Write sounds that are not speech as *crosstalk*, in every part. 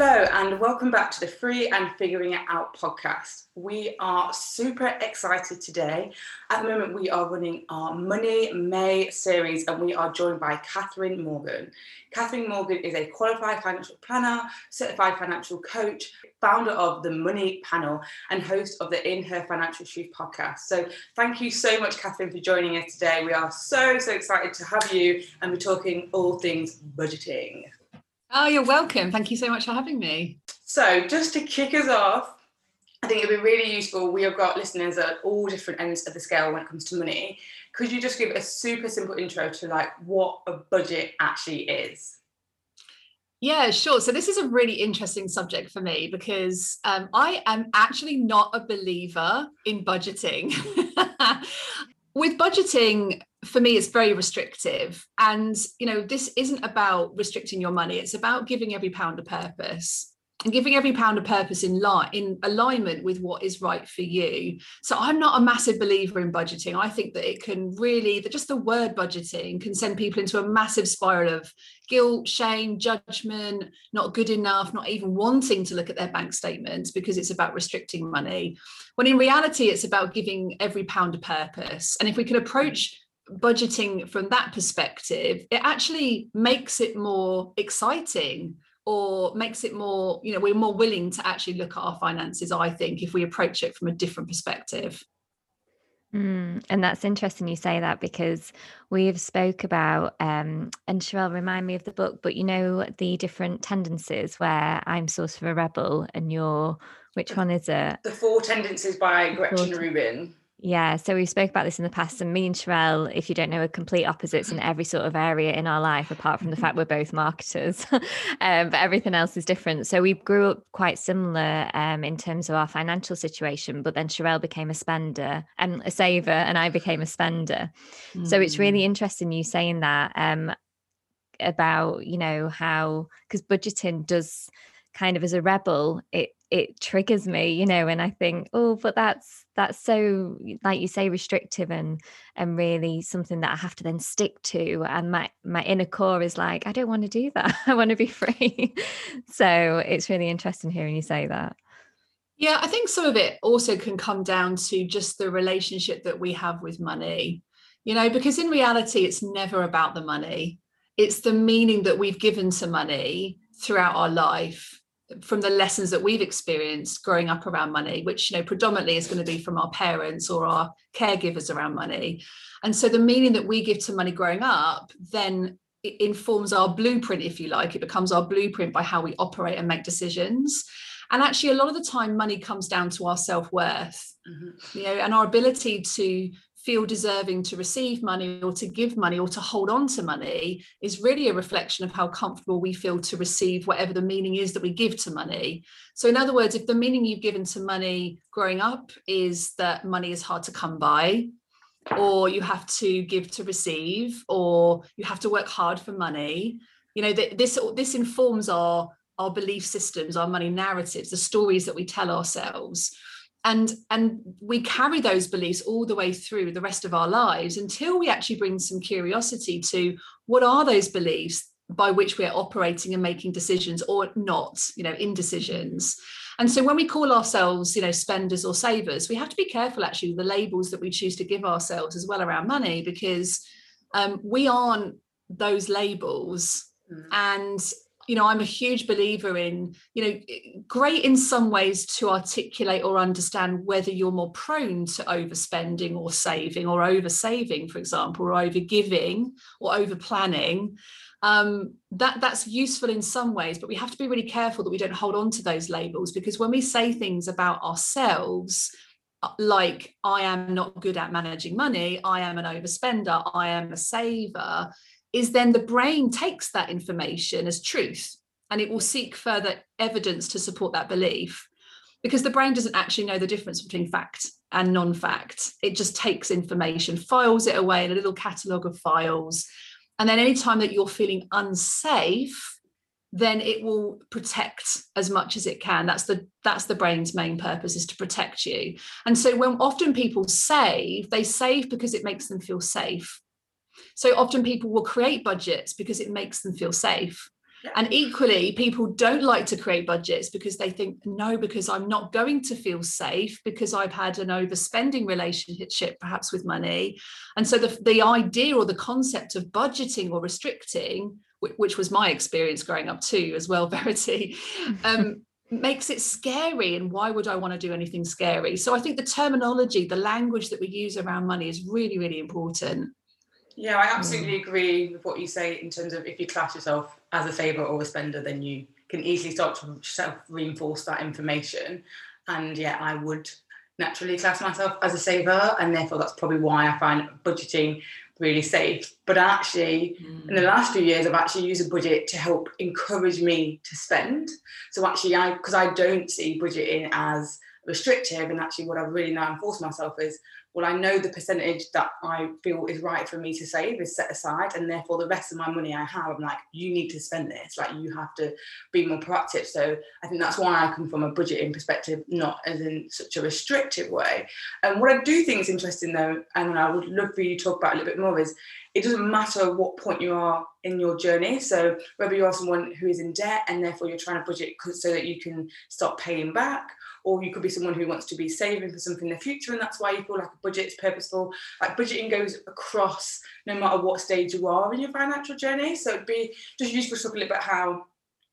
Hello, and welcome back to the Free and Figuring It Out podcast. We are super excited today. At the moment, we are running our Money May series, and we are joined by Catherine Morgan. Catherine Morgan is a qualified financial planner, certified financial coach, founder of the Money Panel, and host of the In Her Financial Shoes podcast. So, thank you so much, Catherine, for joining us today. We are so, so excited to have you, and we're talking all things budgeting. Oh, you're welcome. Thank you so much for having me. So, just to kick us off, I think it'd be really useful. We have got listeners at all different ends of the scale when it comes to money. Could you just give a super simple intro to like what a budget actually is? Yeah, sure. So this is a really interesting subject for me because um, I am actually not a believer in budgeting. *laughs* With budgeting, for me it's very restrictive. And you know this isn't about restricting your money. It's about giving every pound a purpose and giving every pound a purpose in line in alignment with what is right for you. So i'm not a massive believer in budgeting. I think that it can really that just the word budgeting can send people into a massive spiral of guilt shame judgment not good enough not even wanting to look at their bank statements because it's about restricting money. When in reality it's about giving every pound a purpose. And if we can approach budgeting from that perspective, it actually makes it more exciting or makes it more, you know, we're more willing to actually look at our finances, I think, if we approach it from a different perspective. Mm, and that's interesting you say that because we've spoke about um, and Sherelle remind me of the book, but you know the different tendencies where I'm sort of a rebel and you're which one is it? The Four Tendencies by Gretchen Rubin. Yeah, so we spoke about this in the past, and me and Sherelle, if you don't know, are complete opposites in every sort of area in our life, apart from the fact we're both marketers. *laughs* um, but everything else is different. So we grew up quite similar um, in terms of our financial situation, but then Sherelle became a spender and a saver, and I became a spender. Mm. So it's really mm. interesting you saying that um, about you know how because budgeting does kind of as a rebel it it triggers me you know and i think oh but that's that's so like you say restrictive and and really something that i have to then stick to and my my inner core is like i don't want to do that. *laughs* I want to be free. *laughs* So it's really interesting hearing you say that. Yeah i think some of it also can come down to just the relationship that we have with money you know because in reality it's never about the money. It's the meaning that we've given to money throughout our life from the lessons that we've experienced growing up around money which you know predominantly is going to be from our parents or our caregivers around money. And so the meaning that we give to money growing up then it informs our blueprint if you like. It becomes our blueprint by how we operate and make decisions. And actually a lot of the time money comes down to our self-worth. Mm-hmm. you know and our ability to feel deserving to receive money or to give money or to hold on to money is really a reflection of how comfortable we feel to receive whatever the meaning is that we give to money. So, in other words, if the meaning you've given to money growing up is that money is hard to come by, or you have to give to receive, or you have to work hard for money, you know, this this informs our our belief systems, our money narratives, the stories that we tell ourselves and and we carry those beliefs all the way through the rest of our lives until we actually bring some curiosity to what are those beliefs by which we're operating and making decisions or not you know indecisions and so when we call ourselves you know spenders or savers we have to be careful actually the labels that we choose to give ourselves as well around money because um, we aren't those labels mm. and you know i'm a huge believer in you know great in some ways to articulate or understand whether you're more prone to overspending or saving or over saving for example or over giving or over planning um, that that's useful in some ways but we have to be really careful that we don't hold on to those labels because when we say things about ourselves uh, like i am not good at managing money i am an overspender i am a saver is then the brain takes that information as truth and it will seek further evidence to support that belief because the brain doesn't actually know the difference between fact and non-fact. It just takes information files it away in a little catalog of files. And then anytime that you're feeling unsafe, then it will protect as much as it can. That's the that's the brain's main purpose is to protect you. And so when often people save they save because it makes them feel safe so often people will create budgets because it makes them feel safe and equally, people don't like to create budgets because they think, no, because I'm not going to feel safe because I've had an overspending relationship, perhaps with money. And so the, the idea or the concept of budgeting or restricting, which, which was my experience growing up too, as well, *laughs* Verity, um, *laughs* makes it scary. And why would I want to do anything scary? So I think the terminology, the language that we use around money is really, really important. Yeah, I absolutely mm. agree with what you say in terms of if you class yourself as a saver or a spender, then you can easily start to self reinforce that information. And yeah, I would naturally class myself as a saver, and therefore that's probably why I find budgeting really safe. But actually, mm. in the mm. last few years, I've actually used a budget to help encourage me to spend. So actually, I because I don't see budgeting as restrictive, and actually, what I've really now enforced myself is well, I know the percentage that I feel is right for me to save is set aside, and therefore the rest of my money I have, I'm like, you need to spend this. Like you have to be more proactive. So I think that's why I come from a budgeting perspective, not as in such a restrictive way. And what I do think is interesting though, and I would love for you to talk about a little bit more, is it doesn't matter what point you are in your journey. So whether you are someone who is in debt and therefore you're trying to budget so that you can stop paying back, or you could be someone who wants to be saving for something in the future and that's why you feel like a budget is purposeful. Like budgeting goes across no matter what stage you are in your financial journey. So it'd be just useful to talk a little bit how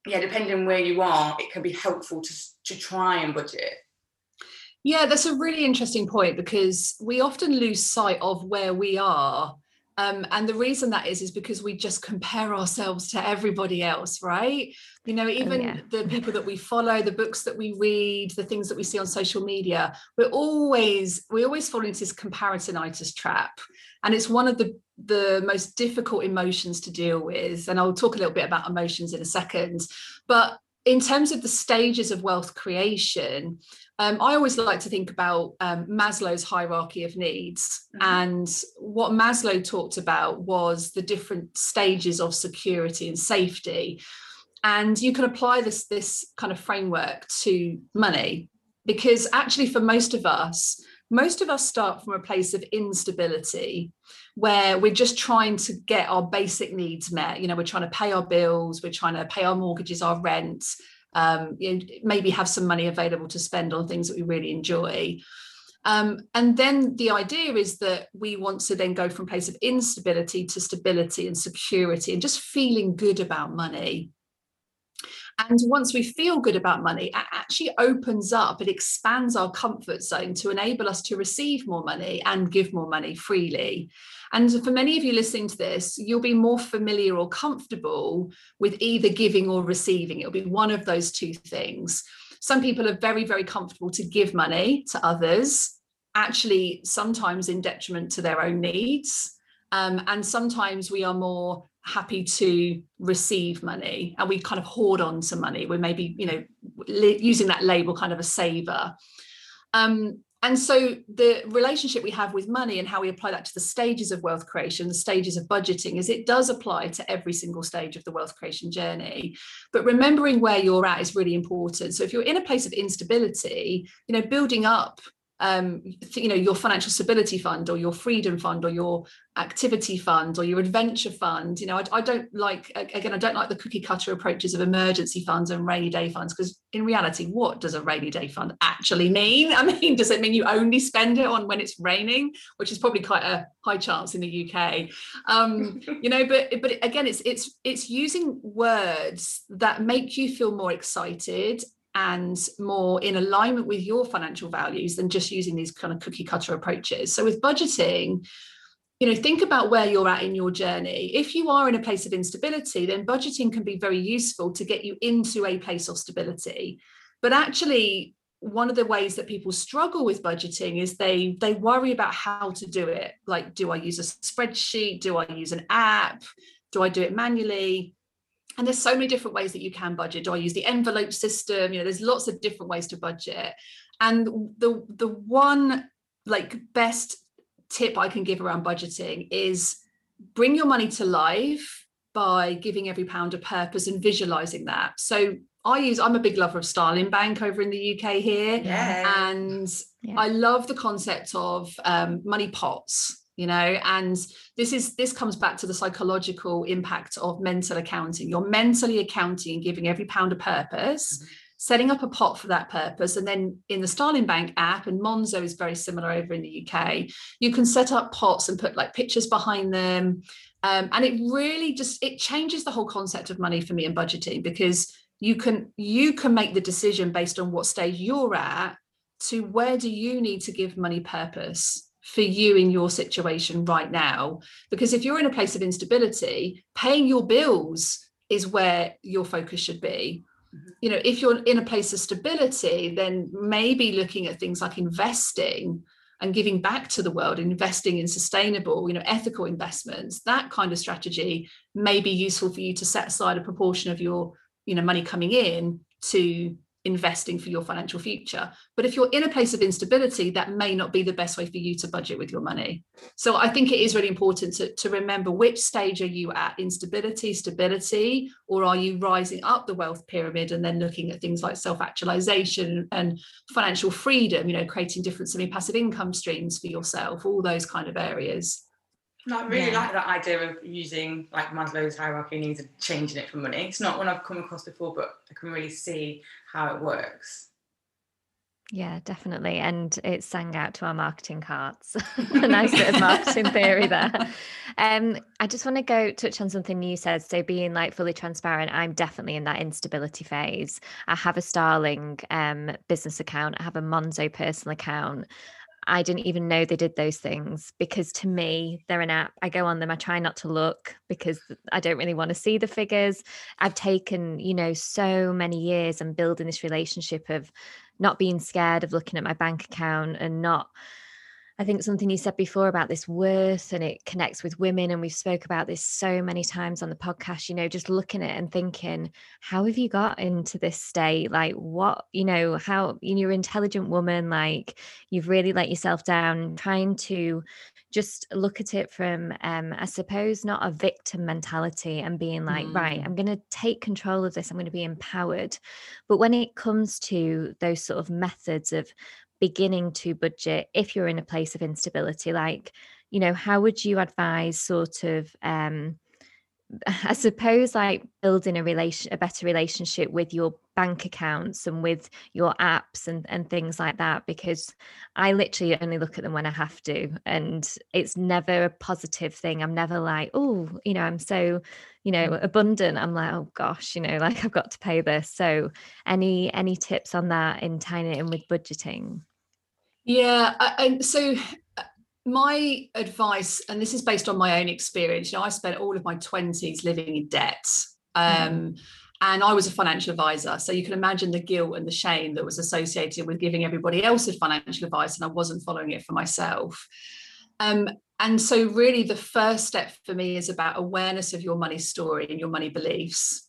yeah depending where you are it can be helpful to to try and budget. Yeah that's a really interesting point because we often lose sight of where we are um, and the reason that is is because we just compare ourselves to everybody else right? You know oh, even oh, yeah. the *laughs* people that we follow the books that we read the things that we see on social media we're always we always fall into this comparisonitis trap. And it's one of the the most difficult emotions to deal with. And i'll talk a little bit about emotions in a second. But in terms of the stages of wealth creation um, I always like to think about um, Maslow's hierarchy of needs. Mm-hmm. And what Maslow talked about was the different stages of security and safety. And you can apply this, this kind of framework to money, because actually, for most of us, most of us start from a place of instability where we're just trying to get our basic needs met. You know, we're trying to pay our bills, we're trying to pay our mortgages, our rent, um, you know, maybe have some money available to spend on things that we really enjoy. Um, and then the idea is that we want to then go from place of instability to stability and security and just feeling good about money. And once we feel good about money, it actually opens up, it expands our comfort zone to enable us to receive more money and give more money freely. And for many of you listening to this, you'll be more familiar or comfortable with either giving or receiving. It'll be one of those two things. Some people are very, very comfortable to give money to others, actually, sometimes in detriment to their own needs. Um, and sometimes we are more happy to receive money and we kind of hoard on to money. We're maybe you know using that label kind of a saver. Um, and so the relationship we have with money and how we apply that to the stages of wealth creation the stages of budgeting is it does apply to every single stage of the wealth creation journey. But remembering where you're at is really important. So if you're in a place of instability you know building up um, you know your financial stability fund or your freedom fund or your activity fund or your adventure fund. You know I, I, don't like again i don't like the cookie cutter approaches of emergency funds and rainy day funds because in reality what does a rainy day fund actually mean? *laughs* I mean does it mean you only spend it on when it's raining? Which is probably quite a high chance in the uk um, *laughs* you know but but again it's it's it's using words that make you feel more excited and more in alignment with your financial values than just using these kind of cookie cutter approaches. So with budgeting, you know, think about where you're at in your journey. If you are in a place of instability, then budgeting can be very useful to get you into a place of stability. But actually, one of the ways that people struggle with budgeting is they they worry about how to do it. Like, do I use a spreadsheet? Do I use an app? Do I do it manually? And there's so many different ways that you can budget do i use the envelope system you know there's lots of different ways to budget and the the one like best tip i can give around budgeting is bring your money to life by giving every pound a purpose and visualizing that. So I use, I'm a big lover of Starling Bank over in the UK here. Yeah. And yeah. I love the concept of um, money pots you know? And this is this comes back to the psychological impact of mental accounting. You're mentally accounting and giving every pound a purpose mm-hmm. setting up a pot for that purpose. And then in the starling bank app and monzo is very similar over in the uk you can set up pots and put like pictures behind them. Um, and it really just it changes the whole concept of money for me and budgeting because you can you can make the decision based on what stage you're at to where do you need to give money purpose for you in your situation right now because if you're in a place of instability paying your bills is where your focus should be mm-hmm. you know if you're in a place of stability then maybe looking at things like investing and giving back to the world investing in sustainable you know ethical investments that kind of strategy may be useful for you to set aside a proportion of your you know money coming in to investing for your financial future. But if you're in a place of instability that may not be the best way for you to budget with your money. So i think it is really important to, to remember which stage are you at instability stability or are you rising up the wealth pyramid and then looking at things like self-actualization and financial freedom you know creating different semi-passive income streams for yourself all those kind of areas I really yeah. like that idea of using like Maslow's hierarchy needs and changing it for money. It's not one I've come across before, but I can really see how it works. Yeah, definitely. And it sang out to our marketing cards. *laughs* *laughs* a nice bit of marketing theory there. Um, I just want to go touch on something you said. So being like fully transparent, I'm definitely in that instability phase. I have a Starling um, business account, I have a Monzo personal account. I didn't even know they did those things because to me, they're an app. I go on them, I try not to look because I don't really want to see the figures. I've taken, you know, so many years and building this relationship of not being scared of looking at my bank account and not I think something you said before about this worth and it connects with women. And we've spoke about this so many times on the podcast, you know, just looking at it and thinking, how have you got into this state? Like what, you know, how you're an intelligent woman, like you've really let yourself down, trying to just look at it from um, I suppose not a victim mentality and being like, mm. right, I'm gonna take control of this, I'm gonna be empowered. But when it comes to those sort of methods of beginning to budget if you're in a place of instability like you know how would you advise sort of um I suppose like building a relation a better relationship with your bank accounts and with your apps and and things like that because I literally only look at them when I have to and it's never a positive thing. I'm never like oh you know I'm so you know mm. abundant. I'm like oh gosh you know *laughs* like I've got to pay this. So any any tips on that in tying it in with budgeting? Yeah, and so my advice, and this is based on my own experience, you know, I spent all of my 20s living in debt. Mm-hmm. Um, mm. And I was a financial advisor. So you can imagine the guilt and the shame that was associated with giving everybody else financial advice, and I wasn't following it for myself. Um, and so, really, the first step for me is about awareness of your money story and your money beliefs.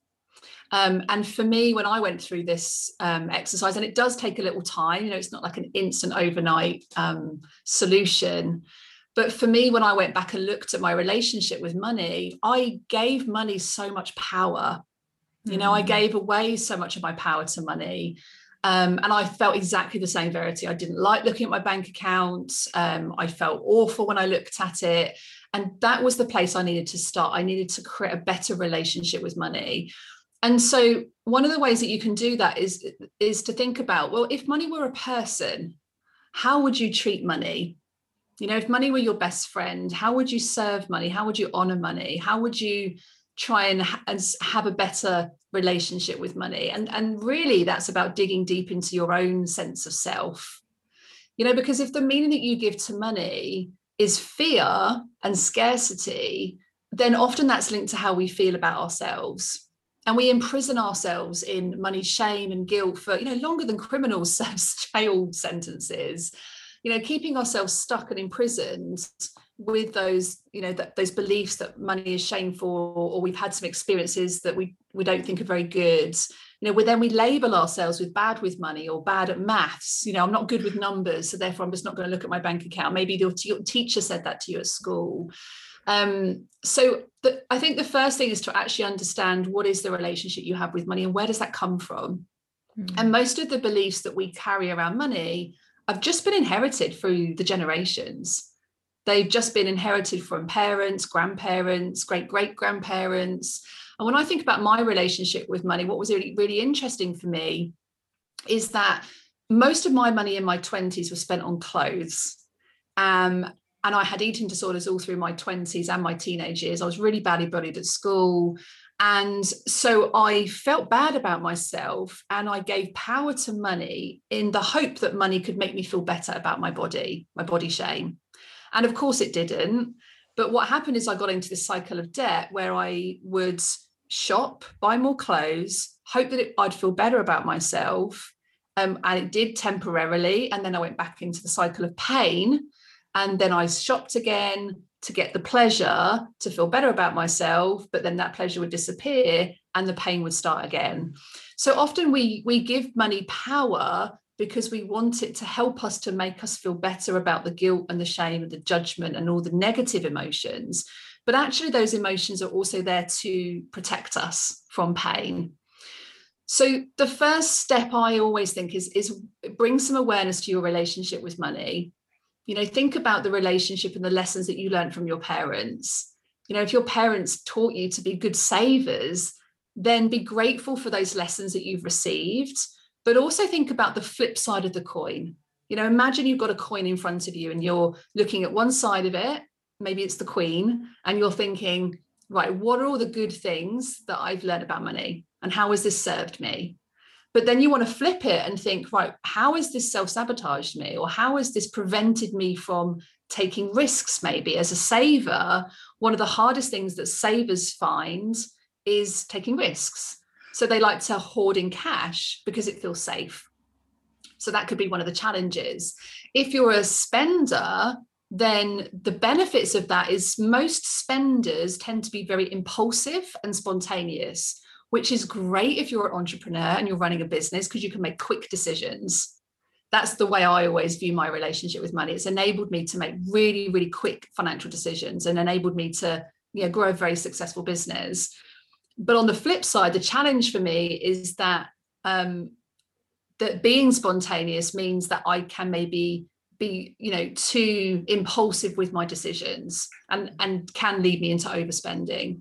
Um, and for me, when I went through this um, exercise, and it does take a little time, you know, it's not like an instant overnight um, solution. But for me, when I went back and looked at my relationship with money, I gave money so much power. You know, I mm. gave away so much of my power to money. Um, and I felt exactly the same Verity. I didn't like looking at my bank account. Um, I felt awful when I looked at it. And that was the place I needed to start. I needed to create a better relationship with money and so one of the ways that you can do that is is to think about well if money were a person how would you treat money? You know if money were your best friend how would you serve money? How would you honor money? How would you try and, ha- and have a better relationship with money? And and really that's about digging deep into your own sense of self. You know because if the meaning that you give to money is fear and scarcity then often that's linked to how we feel about ourselves and we imprison ourselves in money shame and guilt for you know longer than criminals *laughs* serve jail sentences. You know keeping ourselves stuck and imprisoned with those you know those beliefs that money is shameful or we've had some experiences that we we don't think are very good. You know where then we label ourselves with bad with money or bad at maths. You know i'm not good with numbers so therefore i'm just not going to look at my bank account. Maybe your teacher said that to you at school Um, so the, I think the first thing is to actually understand what is the relationship you have with money and where does that come from? Mm. And most of the beliefs that we carry around money have just been inherited through the generations. They've just been inherited from parents, grandparents, great great grandparents. And when I think about my relationship with money, what was really, really interesting for me is that most of my money in my 20s was spent on clothes. Um, and I had eating disorders all through my 20s and my teenage years. I was really badly bullied at school. And so I felt bad about myself and I gave power to money in the hope that money could make me feel better about my body, my body shame. And of course it didn't. But what happened is I got into this cycle of debt where I would shop, buy more clothes, hope that it, I'd feel better about myself. Um, and it did temporarily. And then I went back into the cycle of pain and then I shopped again to get the pleasure to feel better about myself, but then that pleasure would disappear and the pain would start again. So often we we give money power because we want it to help us to make us feel better about the guilt and the shame and the judgment and all the negative emotions. But actually, those emotions are also there to protect us from pain. So the first step I always think is, is bring some awareness to your relationship with money you know think about the relationship and the lessons that you learned from your parents. You know if your parents taught you to be good savers then be grateful for those lessons that you've received. But also think about the flip side of the coin. You know imagine you've got a coin in front of you and you're looking at one side of it maybe it's the queen and you're thinking right what are all the good things that i've learned about money? And how has this served me but then you want to flip it and think right how has this self-sabotaged me? Or how has this prevented me from taking risks maybe? As a saver one of the hardest things that savers find is taking risks. So they like to hoard in cash because it feels safe. So that could be one of the challenges. If you're a spender then the benefits of that is most spenders tend to be very impulsive and spontaneous which is great if you're an entrepreneur and you're running a business because you can make quick decisions. That's the way I always view my relationship with money. It's enabled me to make really, really quick financial decisions and enabled me to you know, grow a very successful business. But on the flip side, the challenge for me is that um, that being spontaneous means that I can maybe be you know too impulsive with my decisions and and can lead me into overspending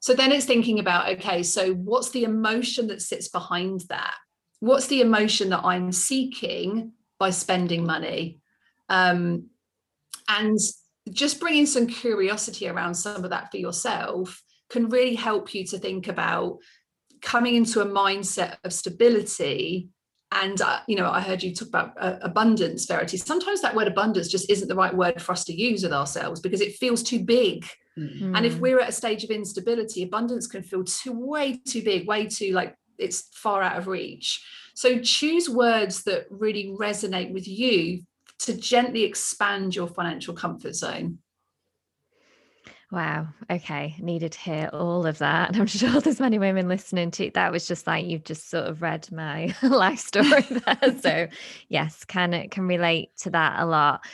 so then it's thinking about okay, so what's the emotion that sits behind that? What's the emotion that I'm seeking by spending money? Um, and just bringing some curiosity around some of that for yourself can really help you to think about coming into a mindset of stability and uh, you know i heard you talk about uh, abundance verity sometimes that word abundance just isn't the right word for us to use with ourselves because it feels too big mm. and if mm. we're at a stage of instability abundance can feel too way too big way too like it's far out of reach so choose words that really resonate with you to gently expand your financial comfort zone Wow. Okay. Needed to hear all of that. I'm sure there's many women listening to that. Was just like you've just sort of read my *laughs* life story there. so yes, can can relate to that a lot.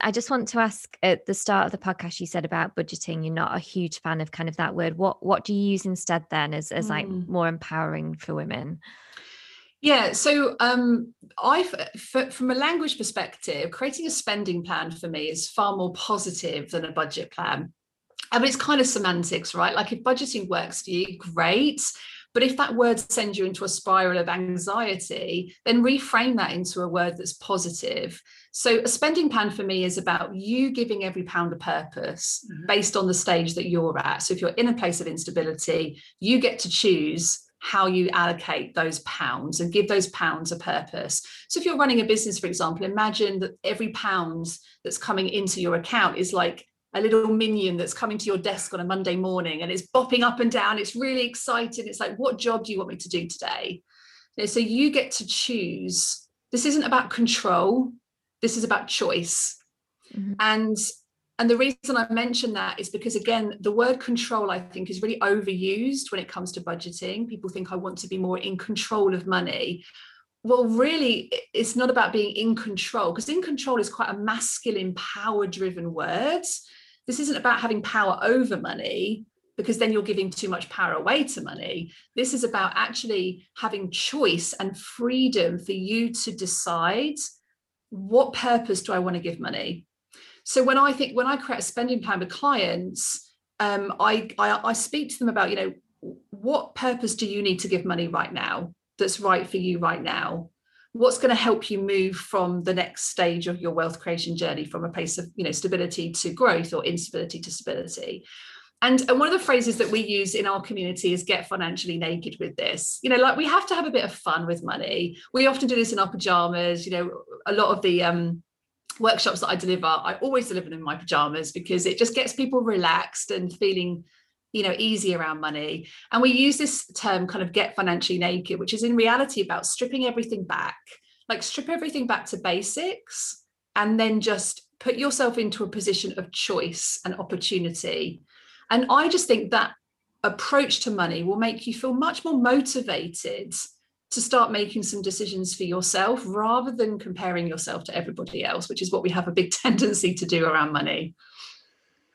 I just want to ask at the start of the podcast, you said about budgeting, you're not a huge fan of kind of that word. What what do you use instead then as, as like mm. more empowering for women? Yeah, so um, I, from a language perspective, creating a spending plan for me is far more positive than a budget plan. I mean, it's kind of semantics, right? Like if budgeting works for you, great. But if that word sends you into a spiral of anxiety, then reframe that into a word that's positive. So a spending plan for me is about you giving every pound a purpose mm-hmm. based on the stage that you're at. So if you're in a place of instability, you get to choose how you allocate those pounds and give those pounds a purpose. So if you're running a business, for example, imagine that every pound that's coming into your account is like a little minion that's coming to your desk on a Monday morning and it's bopping up and down. It's really exciting. It's like, what job do you want me to do today? so you get to choose. This isn't about control. This is about choice. Mm-hmm. And and the reason I mention that is because again, the word control I think is really overused when it comes to budgeting. People think I want to be more in control of money well really it's not about being in control because in control is quite a masculine power driven word this isn't about having power over money because then you're giving too much power away to money. This is about actually having choice and freedom for you to decide what purpose do I want to give money. So when I think when I create a spending plan with clients, um, I, I I speak to them about you know what purpose do you need to give money right now that's right for you right now what's going to help you move from the next stage of your wealth creation journey from a place of you know stability to growth or instability to stability? And, and one of the phrases that we use in our community is get financially naked with this. You know like we have to have a bit of fun with money. We often do this in our pajamas you know a lot of the um workshops that i deliver i always deliver them in my pajamas because it just gets people relaxed and feeling you know easy around money. And we use this term kind of get financially naked which is in reality about stripping everything back like strip everything back to basics and then just put yourself into a position of choice and opportunity. And i just think that approach to money will make you feel much more motivated to start making some decisions for yourself rather than comparing yourself to everybody else which is what we have a big *laughs* tendency to do around money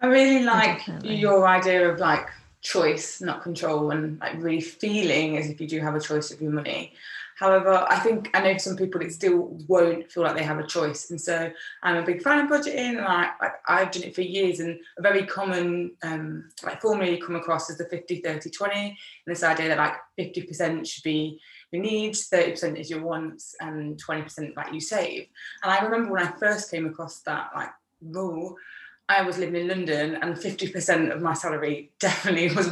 I really like Definitely. your idea of like choice, not control, and like really feeling as if you do have a choice of your money. However, I think I know some people it still won't feel like they have a choice, and so I'm a big fan of budgeting, and I, I have done it for years. And a very common um, like formula you come across is the 50, 30, 20, and this idea that like 50% should be your needs, 30% is your wants, and 20% like you save. And I remember when I first came across that like rule, I was living in London and 50% of my salary definitely was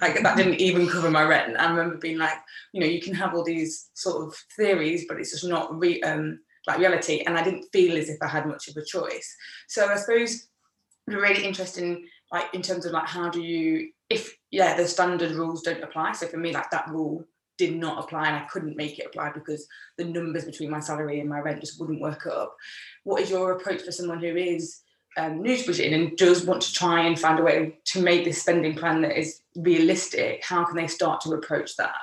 like that didn't even cover my rent. I remember being like, you know, you can have all these sort of theories, but it's just not re- um, like reality. And I didn't feel as if I had much of a choice. So I suppose really interesting, like in terms of like how do you, if yeah, the standard rules don't apply. So for me, like that rule did not apply and I couldn't make it apply because the numbers between my salary and my rent just wouldn't work up. What is your approach for someone who is um, news budgeting and does want to try and find a way to make this spending plan that is realistic, how can they start to approach that?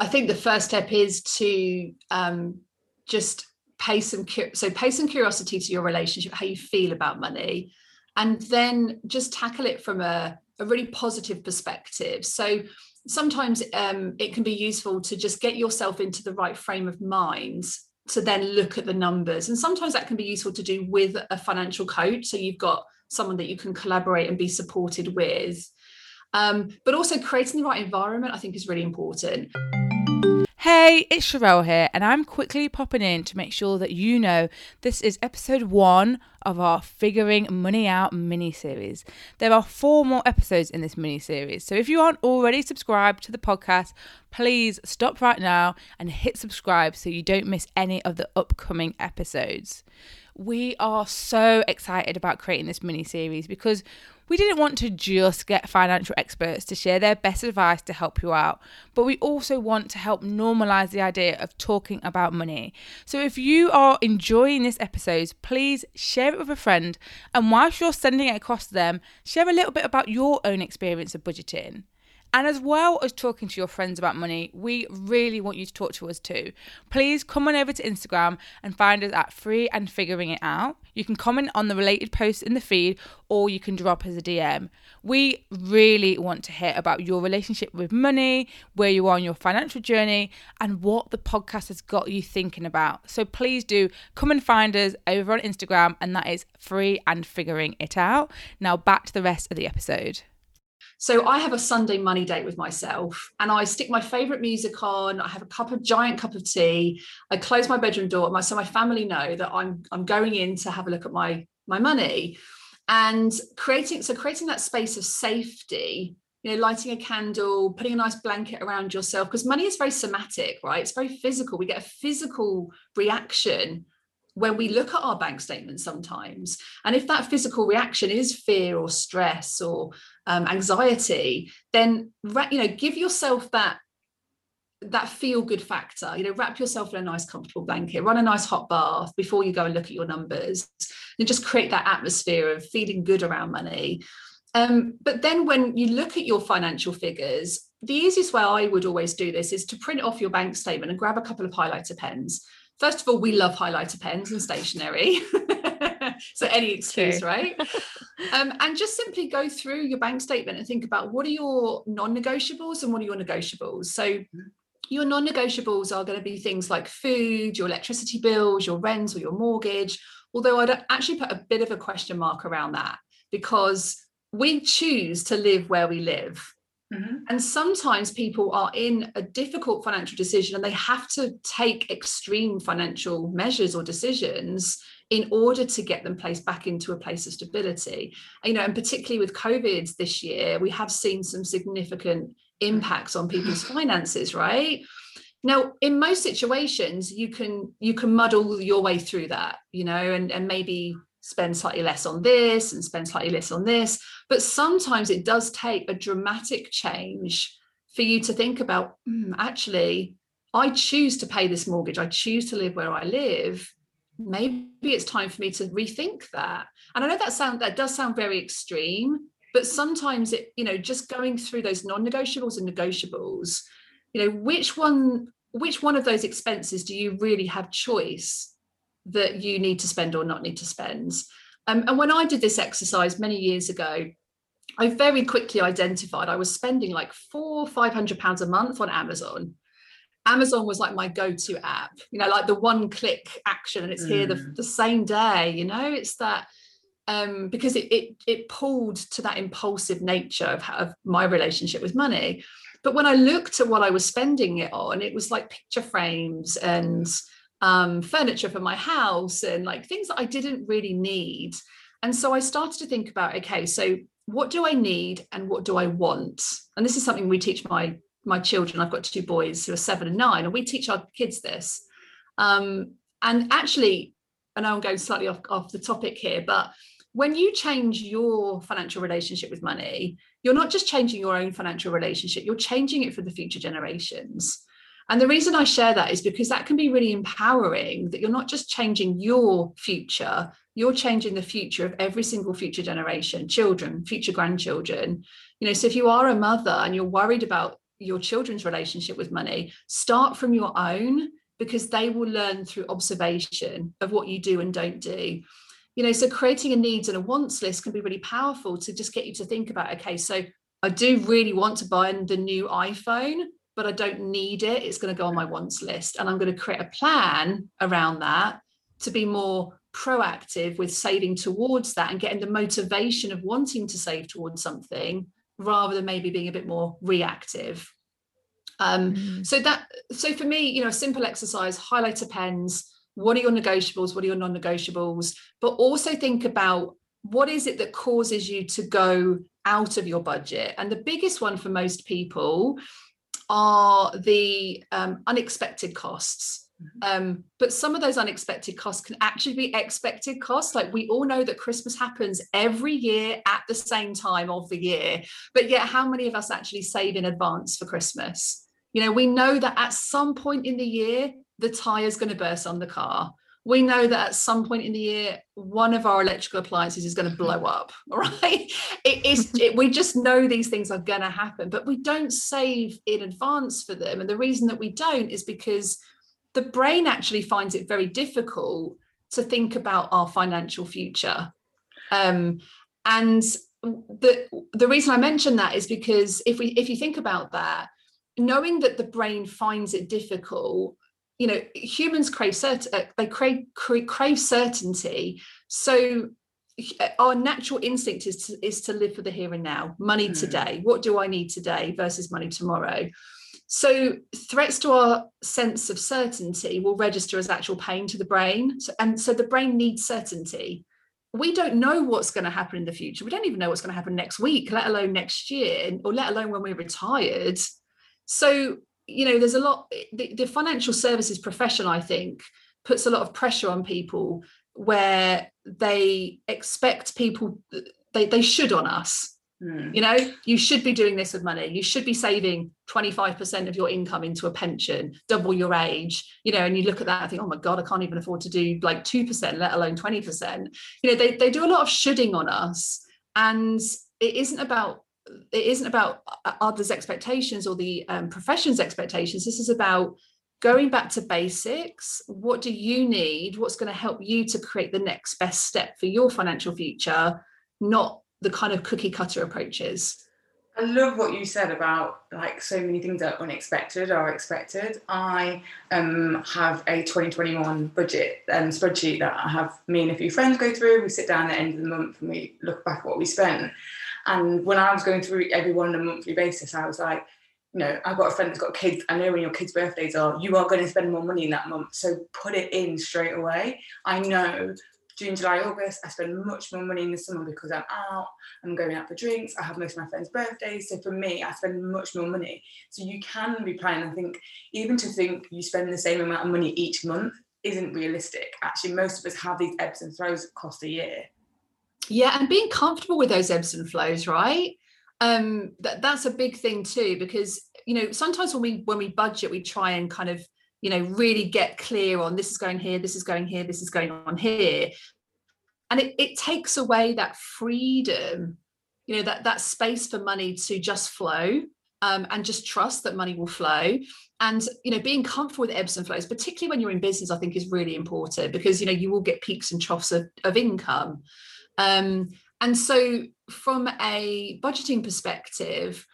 I think the first step is to um, just pay some so pay some curiosity to your relationship, how you feel about money, and then just tackle it from a, a really positive perspective. So sometimes um, it can be useful to just get yourself into the right frame of mind to then look at the numbers. And sometimes that can be useful to do with a financial coach. So you've got someone that you can collaborate and be supported with. Um, but also creating the right environment, I think, is really important. Hey, it's Sherelle here, and I'm quickly popping in to make sure that you know this is episode one of our Figuring Money Out mini series. There are four more episodes in this mini series, so if you aren't already subscribed to the podcast, please stop right now and hit subscribe so you don't miss any of the upcoming episodes. We are so excited about creating this mini series because we didn't want to just get financial experts to share their best advice to help you out, but we also want to help normalize the idea of talking about money. So if you are enjoying this episode, please share it with a friend, and whilst you're sending it across to them, share a little bit about your own experience of budgeting. And as well as talking to your friends about money, we really want you to talk to us too. Please come on over to Instagram and find us at Free and Figuring It Out. You can comment on the related posts in the feed or you can drop us a DM. We really want to hear about your relationship with money, where you are on your financial journey, and what the podcast has got you thinking about. So please do come and find us over on Instagram, and that is Free and Figuring It Out. Now back to the rest of the episode. So I have a Sunday money date with myself and I stick my favorite music on. I have a cup of giant cup of tea. I close my bedroom door my, so my family know that I'm I'm going in to have a look at my my money and creating so creating that space of safety you know lighting a candle putting a nice blanket around yourself because money is very somatic right it's very physical we get a physical reaction when we look at our bank statements sometimes and if that physical reaction is fear or stress or um, anxiety then you know give yourself that that feel good factor you know wrap yourself in a nice comfortable blanket run a nice hot bath before you go and look at your numbers and just create that atmosphere of feeling good around money um, but then when you look at your financial figures the easiest way i would always do this is to print off your bank statement and grab a couple of highlighter pens First of all, we love highlighter pens and stationery. *laughs* so any excuse, True. right? *laughs* um, and just simply go through your bank statement and think about what are your non-negotiables and what are your negotiables. So mm-hmm. your non-negotiables are going to be things like food, your electricity bills, your rent or your mortgage. Although I'd actually put a bit of a question mark around that because we choose to live where we live. Mm-hmm. And sometimes people are in a difficult financial decision and they have to take extreme financial measures or decisions in order to get them placed back into a place of stability. You know, and particularly with COVID this year, we have seen some significant impacts on people's *sighs* finances, right? Now, in most situations, you can you can muddle your way through that, you know, and, and maybe spend slightly less on this and spend slightly less on this. But sometimes it does take a dramatic change for you to think about mm, actually, I choose to pay this mortgage, I choose to live where I live. Maybe it's time for me to rethink that. And I know that sound that does sound very extreme, but sometimes it, you know, just going through those non-negotiables and negotiables, you know, which one, which one of those expenses do you really have choice that you need to spend or not need to spend. Um, and when I did this exercise many years ago, I very quickly identified I was spending like four, five hundred pounds a month on Amazon. Amazon was like my go-to app, you know, like the one-click action, and it's mm. here the, mm. the same day. You know, it's that um, because it, it it pulled to that impulsive nature of, of my relationship with money. But when I looked at what I was spending it on, it was like picture frames and um, furniture for my house and like things that I didn't really need. And so I started to think about okay, so what do I need and what do I want? And this is something we teach my my children. I've got two boys who are seven and nine, and we teach our kids this. Um, and actually, I know I'm going slightly off, off the topic here, but when you change your financial relationship with money, you're not just changing your own financial relationship, you're changing it for the future generations. And the reason I share that is because that can be really empowering that you're not just changing your future, you're changing the future of every single future generation, children, future grandchildren. You know, so if you are a mother and you're worried about your children's relationship with money, start from your own because they will learn through observation of what you do and don't do. You know, so creating a needs and a wants list can be really powerful to just get you to think about okay, so I do really want to buy the new iPhone but I don't need it. It's going to go on my wants list. And I'm going to create a plan around that to be more proactive with saving towards that and getting the motivation of wanting to save towards something rather than maybe being a bit more reactive. Um, mm. So that so for me, you know, a simple exercise, highlighter pens, what are your negotiables, what are your non-negotiables, but also think about what is it that causes you to go out of your budget. And the biggest one for most people are the um, unexpected costs. Mm-hmm. Um, but some of those unexpected costs can actually be expected costs. Like we all know that Christmas happens every year at the same time of the year. But yet, how many of us actually save in advance for Christmas? You know, we know that at some point in the year, the tire is going to burst on the car we know that at some point in the year one of our electrical appliances is going to blow up *laughs* right it is *laughs* it, we just know these things are going to happen but we don't save in advance for them and the reason that we don't is because the brain actually finds it very difficult to think about our financial future. Um, and the the reason i mention that is because if we if you think about that knowing that the brain finds it difficult you know humans crave certain uh, they crave, crave crave certainty. So uh, our natural instinct is to, is to live for the here and now. Money mm. today. What do i need today versus money tomorrow so threats to our sense of certainty will register as actual pain to the brain. So, and so the brain needs certainty. We don't know what's going to happen in the future. We don't even know what's going to happen next week let alone next year or let alone when we're retired. So you know there's a lot the, the financial services profession i think puts a lot of pressure on people where they expect people they, they should on us mm. you know you should be doing this with money you should be saving 25% of your income into a pension double your age you know and you look at that and think oh my god i can't even afford to do like 2% let alone 20% you know they, they do a lot of shoulding on us and it isn't about it isn't about others' expectations or the um, profession's expectations. This is about going back to basics what do you need what's going to help you to create the next best step for your financial future not the kind of cookie cutter approaches I love what you said about like so many things are unexpected are expected. I um, have a 2021 budget um, spreadsheet that I have me and a few friends go through. We sit down at the end of the month and we look back at what we spent. And when I was going through everyone on a monthly basis, I was like, you know, I've got a friend that's got kids. I know when your kids' birthdays are, you are going to spend more money in that month. So put it in straight away. I know June, July, August, I spend much more money in the summer because I'm out, I'm going out for drinks, I have most of my friends' birthdays. So for me, I spend much more money. So you can be planning. I think even to think you spend the same amount of money each month isn't realistic. Actually, most of us have these ebbs and flows across the year. Yeah, and being comfortable with those ebbs and flows, right? Um, that, that's a big thing too, because you know, sometimes when we when we budget, we try and kind of you know really get clear on this is going here this is going here this is going on here. And it, it takes away that freedom you know that that space for money to just flow um, and just trust that money will flow. And you know being comfortable with ebbs and flows particularly when you're in business i think is really important because you know you will get peaks and troughs of, of income. Um, and so from a budgeting perspective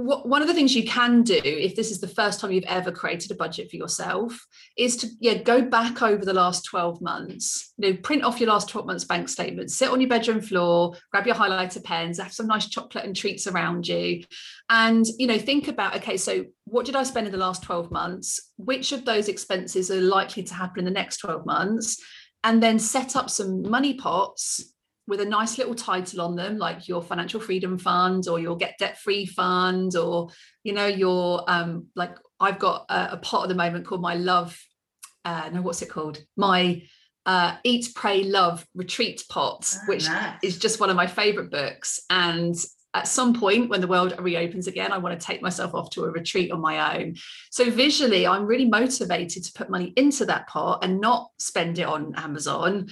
one of the things you can do if this is the first time you've ever created a budget for yourself is to yeah go back over the last 12 months. You know print off your last 12 months bank statements sit on your bedroom floor grab your highlighter pens have some nice chocolate and treats around you. And you know think about okay so what did i spend in the last 12 months? Which of those expenses are likely to happen in the next 12 months? And then set up some money pots with a nice little title on them, like your financial freedom fund or your get debt free fund, or you know, your um, like I've got a, a pot at the moment called my love. Uh, no, what's it called? My uh, Eat, Pray, Love retreat pot, oh, which nice. is just one of my favorite books. And at some point when the world reopens again, I want to take myself off to a retreat on my own. So visually, I'm really motivated to put money into that pot and not spend it on Amazon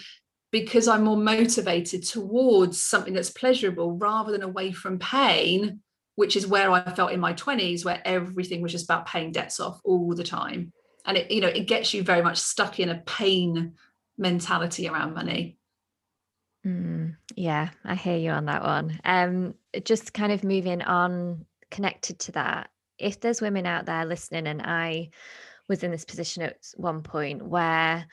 because I'm more motivated towards something that's pleasurable rather than away from pain, which is where I felt in my 20s, where everything was just about paying debts off all the time. And it, you know, it gets you very much stuck in a pain mentality around money. Mm, yeah, I hear you on that one. Um, just kind of moving on, connected to that, if there's women out there listening, and I was in this position at one point where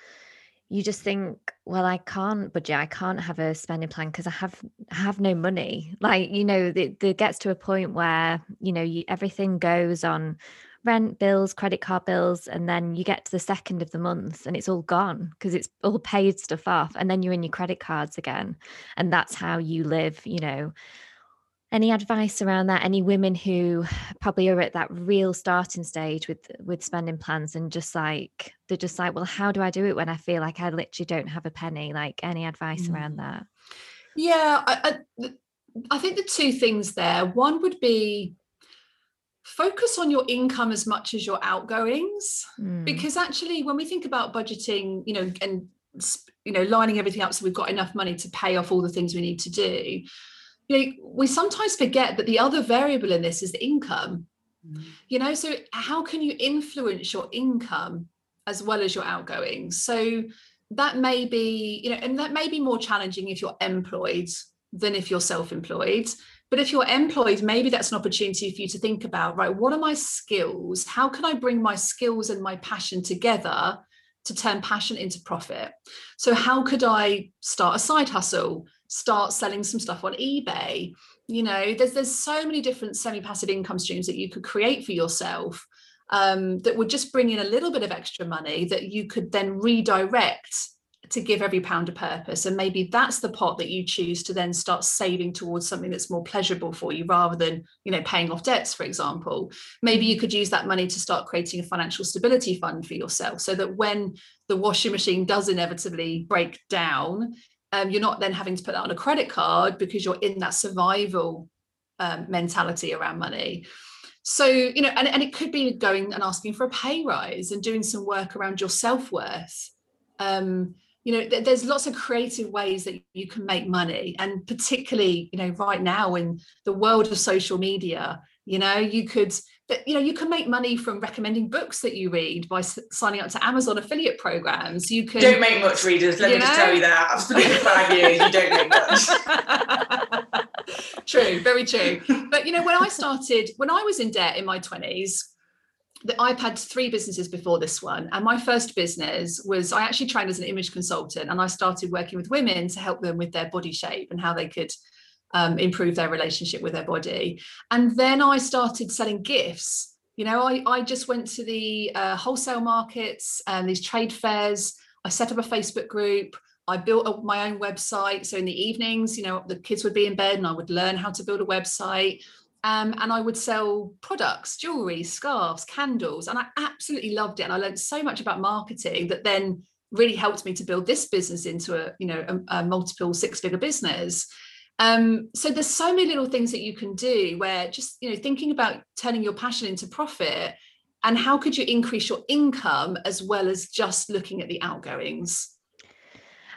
you just think well i can't budget i can't have a spending plan because i have have no money. Like you know it, gets to a point where you know you, everything goes on rent bills credit card bills and then you get to the second of the month and it's all gone because it's all paid stuff off and then you're in your credit cards again and that's how you live you know any advice around that any women who probably are at that real starting stage with with spending plans and just like they're just like well how do i do it when i feel like i literally don't have a penny like any advice mm. around that yeah I, I, I think the two things there one would be focus on your income as much as your outgoings mm. because actually when we think about budgeting you know and you know lining everything up so we've got enough money to pay off all the things we need to do you know, we sometimes forget that the other variable in this is the income. Mm. You know, so how can you influence your income as well as your outgoings? So that may be, you know, and that may be more challenging if you're employed than if you're self-employed. But if you're employed, maybe that's an opportunity for you to think about, right, what are my skills? How can I bring my skills and my passion together to turn passion into profit? So, how could I start a side hustle? Start selling some stuff on eBay. You know, there's there's so many different semi-passive income streams that you could create for yourself um, that would just bring in a little bit of extra money that you could then redirect to give every pound a purpose. And maybe that's the pot that you choose to then start saving towards something that's more pleasurable for you rather than, you know, paying off debts, for example. Maybe you could use that money to start creating a financial stability fund for yourself so that when the washing machine does inevitably break down, um, you're not then having to put that on a credit card because you're in that survival um, mentality around money. So you know and, and it could be going and asking for a pay rise and doing some work around your self-worth. Um, you know th- there's lots of creative ways that you can make money. And particularly you know right now in the world of social media you know you could you know you can make money from recommending books that you read by s- signing up to amazon affiliate programs you can don't make much readers, let me just tell you that. I've studied for five years, you don't make much. *laughs* true very true but you know when i started when i was in debt in my 20s that I've had three businesses before this one. And my first business was I actually trained as an image consultant and I started working with women to help them with their body shape and how they could um, improve their relationship with their body. And then I started selling gifts. You know, I, I just went to the uh, wholesale markets and these trade fairs. I set up a Facebook group. I built a, my own website. So in the evenings, you know, the kids would be in bed and I would learn how to build a website. Um, and I would sell products, jewelry, scarves, candles, and I absolutely loved it. And I learned so much about marketing that then really helped me to build this business into a, you know, a, a multiple six-figure business. Um, so there's so many little things that you can do where just, you know, thinking about turning your passion into profit and how could you increase your income as well as just looking at the outgoings.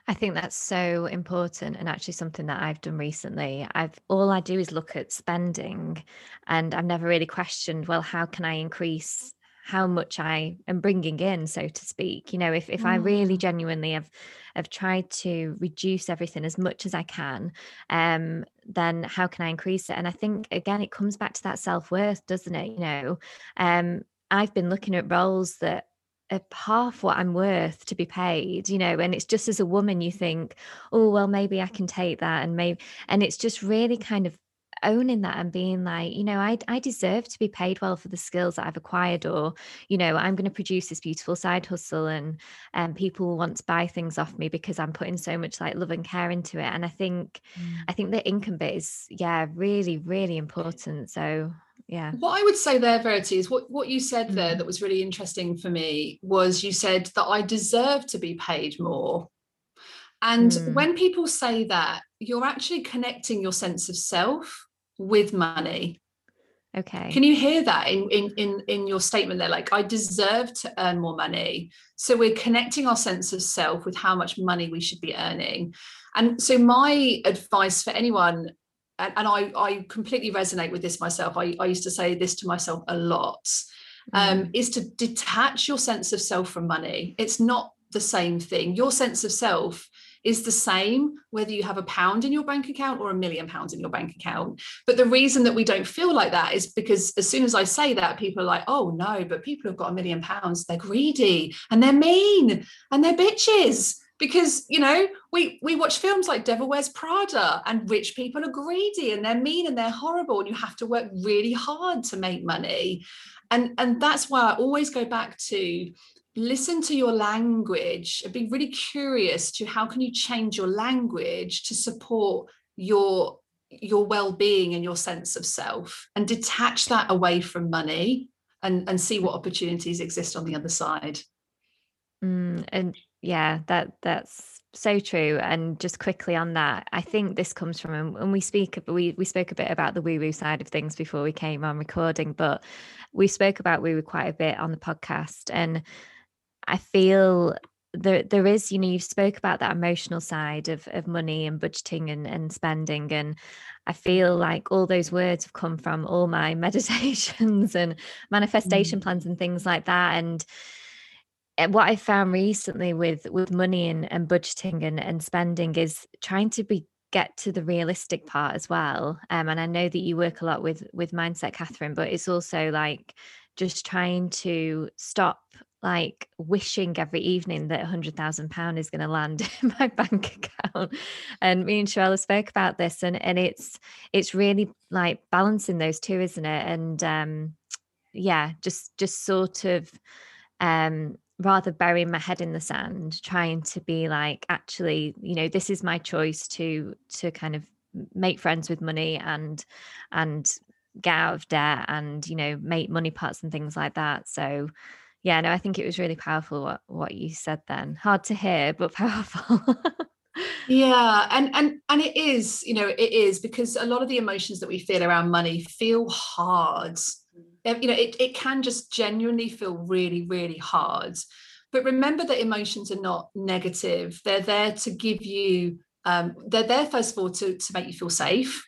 I think that's so important and actually something that I've done recently. I've all I do is look at spending and I've never really questioned, well, how can I increase how much I am bringing in, so to speak. You know, if if I really Mm. genuinely have have tried to reduce everything as much as I can, um, then how can I increase it? And I think again, it comes back to that self worth, doesn't it? You know, um, I've been looking at roles that are half what I'm worth to be paid, you know, and it's just as a woman, you think, oh, well, maybe I can take that. And maybe, and it's just really kind of owning that and being like, you know, I, I deserve to be paid well for the skills that I've acquired, or, you know, I'm going to produce this beautiful side hustle and and people want to buy things off me because I'm putting so much like love and care into it. And I think, I think the income bit is, yeah, really, really important. So, yeah. What I would say there, Verity, is what, what you said there Mm. that was really interesting for me was you said that I deserve to be paid more. And Mm. when people say that, you're actually connecting your sense of self with money. Okay. Can you hear that in, in in in your statement there? Like, I deserve to earn more money. So we're connecting our sense of self with how much money we should be earning. And so my advice for anyone, and, and I, I completely resonate with this myself. I, I used to say this to myself a lot, um, Mm. is to detach your sense of self from money. It's not the same thing. Your sense of self is the same whether you have a pound in your bank account or a million pounds in your bank account. But the reason that we don't feel like that is because as soon as I say that, people are like, oh no, but people have got a million pounds, they're greedy and they're mean and they're bitches. Because you know, we we watch films like Devil Wears Prada, and rich people are greedy and they're mean and they're horrible, and you have to work really hard to make money. And and that's why I always go back to listen to your language and be really curious to how can you change your language to support your your well-being and your sense of self and detach that away from money and and see what opportunities exist on the other side Mm, and yeah, that that's so true. And just quickly on that, I think this comes from and we speak we we spoke a bit about the woo woo side of things before we came on recording, but we spoke about woo woo quite a bit on the podcast, and I feel there there is you know you spoke about that emotional side of of money and budgeting and and spending and I feel like all those words have come from all my *laughs* meditations and manifestation plans and things like that and and what I found recently with with money and, and budgeting and, and spending is trying to be get to the realistic part as well. Um, and I know that you work a lot with with mindset, Catherine, but it's also like just trying to stop like wishing every evening that a hundred thousand pound is going to land *laughs* in my bank account. And me and Sherelle spoke about this, and and it's it's really like balancing those two, isn't it? And um, yeah, just just sort of um rather burying my head in the sand trying to be like actually you know this is my choice to to kind of make friends with money and and get out of debt and you know make money pots and things like that so yeah no i think it was really powerful what what you said then. Hard to hear but *laughs* powerful. Yeah and and and it is you know it is because a lot of the emotions that we feel around money feel hard. Uh, you know it, it can just genuinely feel really really hard. But remember that emotions are not negative. They're there to give you um, they're there first of all to, to make you feel safe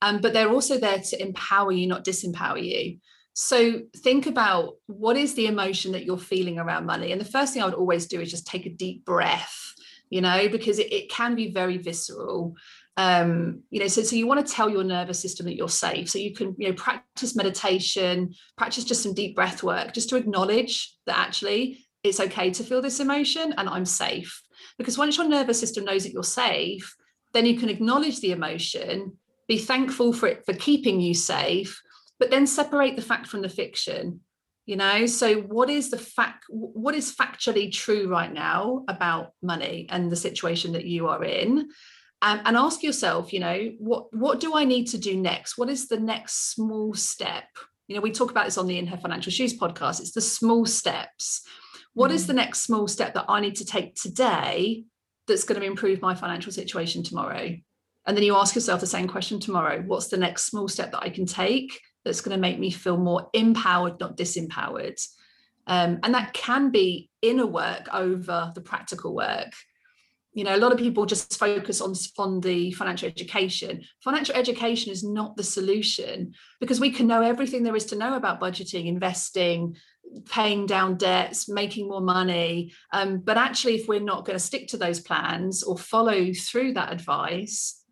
um, but they're also there to empower you not disempower you So think about what is the emotion that you're feeling around money. And the first thing I would always do is just take a deep breath, you know, because it, it can be very visceral. Um, you know, so, so you want to tell your nervous system that you're safe. So you can, you know, practice meditation, practice just some deep breath work, just to acknowledge that actually it's okay to feel this emotion and I'm safe. Because once your nervous system knows that you're safe, then you can acknowledge the emotion, be thankful for it for keeping you safe, but then separate the fact from the fiction you know? So what is the fact what is factually true right now about money and the situation that you are in? And, and ask yourself you know what what do i need to do next? What is the next small step? You know we talk about this on the in her financial shoes podcast. It's the small steps. What mm. is the next small step that i need to take today that's going to improve my financial situation tomorrow? And then you ask yourself the same question tomorrow. What's the next small step that i can take that's going to make me feel more empowered, not disempowered. Um, and that can be inner work over the practical work. You know, a lot of people just focus on, on the financial education. Financial education is not the solution because we can know everything there is to know about budgeting, investing, paying down debts, making more money. Um, but actually, if we're not going to stick to those plans or follow through that advice,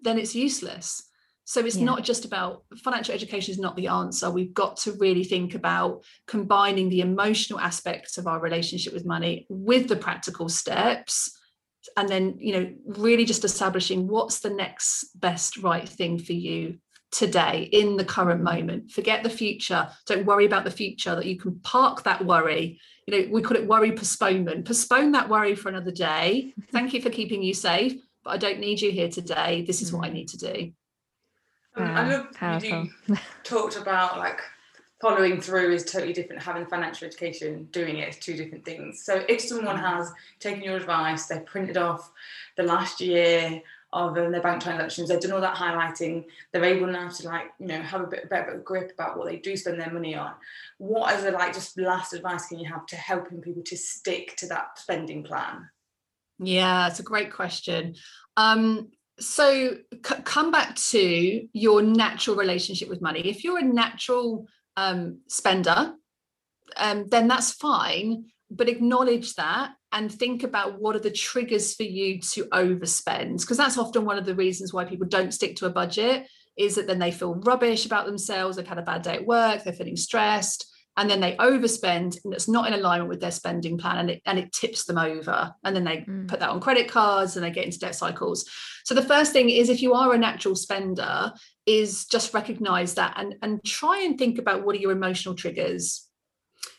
then it's useless. So it's yeah. not just about financial education is not the answer. We've got to really think about combining the emotional aspects of our relationship with money with the practical steps and then you know really just establishing what's the next best right thing for you today in the current moment. Forget the future. Don't worry about the future that you can park that worry. You know we call it worry postponement. Postpone that worry for another day. *laughs* Thank you for keeping you safe but i don't need you here today. This is what i mm. need to do I love powerful. you *laughs* talked about like following through is totally different. Having financial education, doing it is two different things. So if someone mm. has taken your advice, they've printed off the last year of um, their bank transactions, they've done all that highlighting, they're able now to like, you know, have a bit better of a grip about what they do spend their money on. What is the like just last advice can you have to helping people to stick to that spending plan? Yeah, it's a great question. Um, so c- come back to your natural relationship with money. If you're a natural um, spender um, then that's fine but acknowledge that and think about what are the triggers for you to overspend because that's often one of the reasons why people don't stick to a budget is that then they feel rubbish about themselves they've had a bad day at work they're feeling stressed and then they overspend and it's not in alignment with their spending plan and it, and it tips them over. And then they mm. put that on credit cards and they get into debt cycles. So the first thing is if you are a natural spender is just recognize that and and try and think about what are your emotional triggers.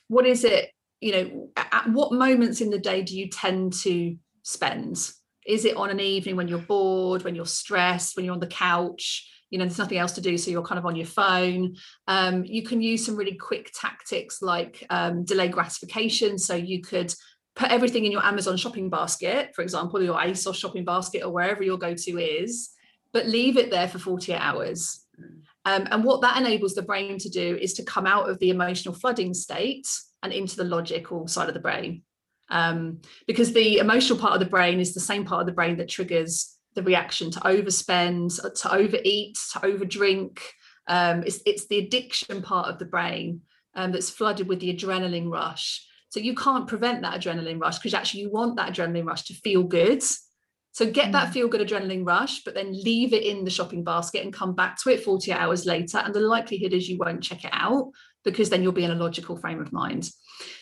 What is it you know at what moments in the day do you tend to spend? Is it on an evening when you're bored when you're stressed when you're on the couch you know there's nothing else to do so you're kind of on your phone. Um, you can use some really quick tactics like um, delay gratification. So you could put everything in your amazon shopping basket for example your asos shopping basket or wherever your go-to is but leave it there for 48 hours. Um, and what that enables the brain to do is to come out of the emotional flooding state and into the logical side of the brain. Um, because the emotional part of the brain is the same part of the brain that triggers the reaction to overspend, uh, to overeat, to overdrink. Um, it's, it's the addiction part of the brain um, that's flooded with the adrenaline rush. So you can't prevent that adrenaline rush because actually you want that adrenaline rush to feel good. So get mm. that feel good adrenaline rush, but then leave it in the shopping basket and come back to it 48 hours later. And the likelihood is you won't check it out because then you'll be in a logical frame of mind.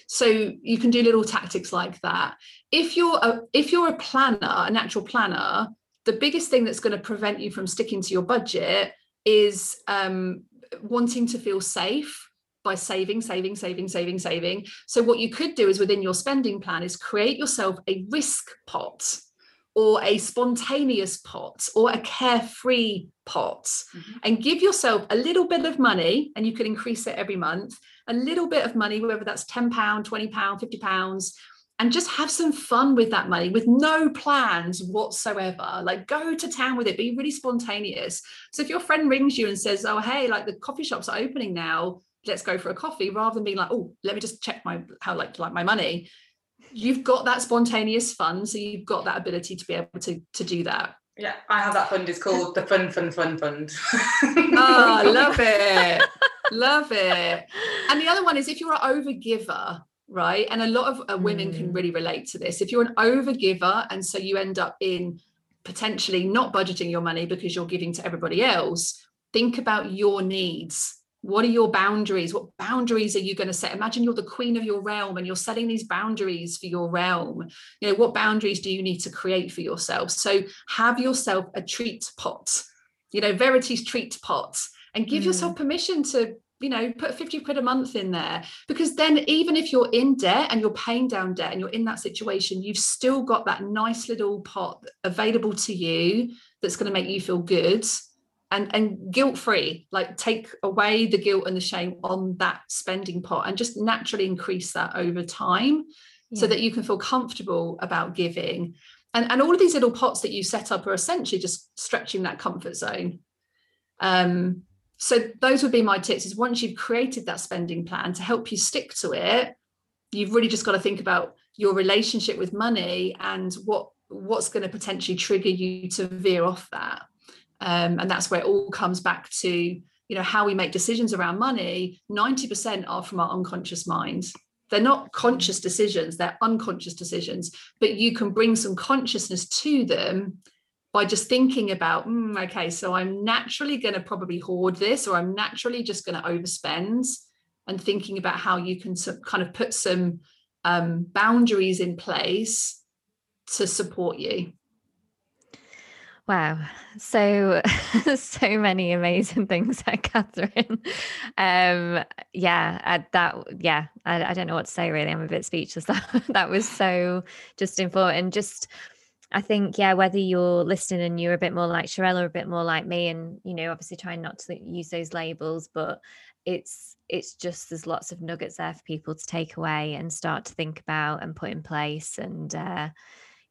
So you can do little tactics like that. If you're a, if you're a planner, a natural planner, the biggest thing that's going to prevent you from sticking to your budget is um, wanting to feel safe by saving, saving, saving, saving, saving. So what you could do is within your spending plan is create yourself a risk pot or a spontaneous pot or a carefree pot mm-hmm. and give yourself a little bit of money and you can increase it every month a little bit of money whether that's 10 pound 20 pound 50 pounds and just have some fun with that money with no plans whatsoever. Like go to town with it, be really spontaneous. So if your friend rings you and says, Oh, hey, like the coffee shops are opening now, let's go for a coffee, rather than being like, Oh, let me just check my how like like my money. You've got that spontaneous fun. So you've got that ability to be able to to do that. Yeah, I have that fund. It's called the Fun Fun Fun Fund. oh, *laughs* ah, I love *laughs* it. Love it. And the other one is if you're an overgiver, right? And a lot of uh, women mm. can really relate to this. If you're an overgiver, and so you end up in potentially not budgeting your money because you're giving to everybody else, think about your needs. What are your boundaries? What boundaries are you going to set? Imagine you're the queen of your realm and you're setting these boundaries for your realm. You know, what boundaries do you need to create for yourself? So have yourself a treat pot, you know, Verity's treat pot, and give mm. yourself permission to you know put 50 quid a month in there because then even if you're in debt and you're paying down debt and you're in that situation you've still got that nice little pot available to you that's going to make you feel good and and guilt free like take away the guilt and the shame on that spending pot and just naturally increase that over time yeah. so that you can feel comfortable about giving and and all of these little pots that you set up are essentially just stretching that comfort zone um so those would be my tips is once you've created that spending plan to help you stick to it you've really just got to think about your relationship with money and what what's going to potentially trigger you to veer off that. Um, and that's where it all comes back to you know how we make decisions around money. 90% are from our unconscious minds they're not conscious decisions they're unconscious decisions but you can bring some consciousness to them by just thinking about, mm, okay, so I'm naturally going to probably hoard this, or I'm naturally just going to overspend, and thinking about how you can kind of put some um, boundaries in place to support you. Wow, so *laughs* so many amazing things there, Catherine. Um, yeah, that yeah, I, I don't know what to say really. I'm a bit speechless. *laughs* That that was so just important. Just I think, yeah, whether you're listening and you're a bit more like Sherelle or a bit more like me, and you know, obviously trying not to use those labels, but it's it's just there's lots of nuggets there for people to take away and start to think about and put in place. And uh,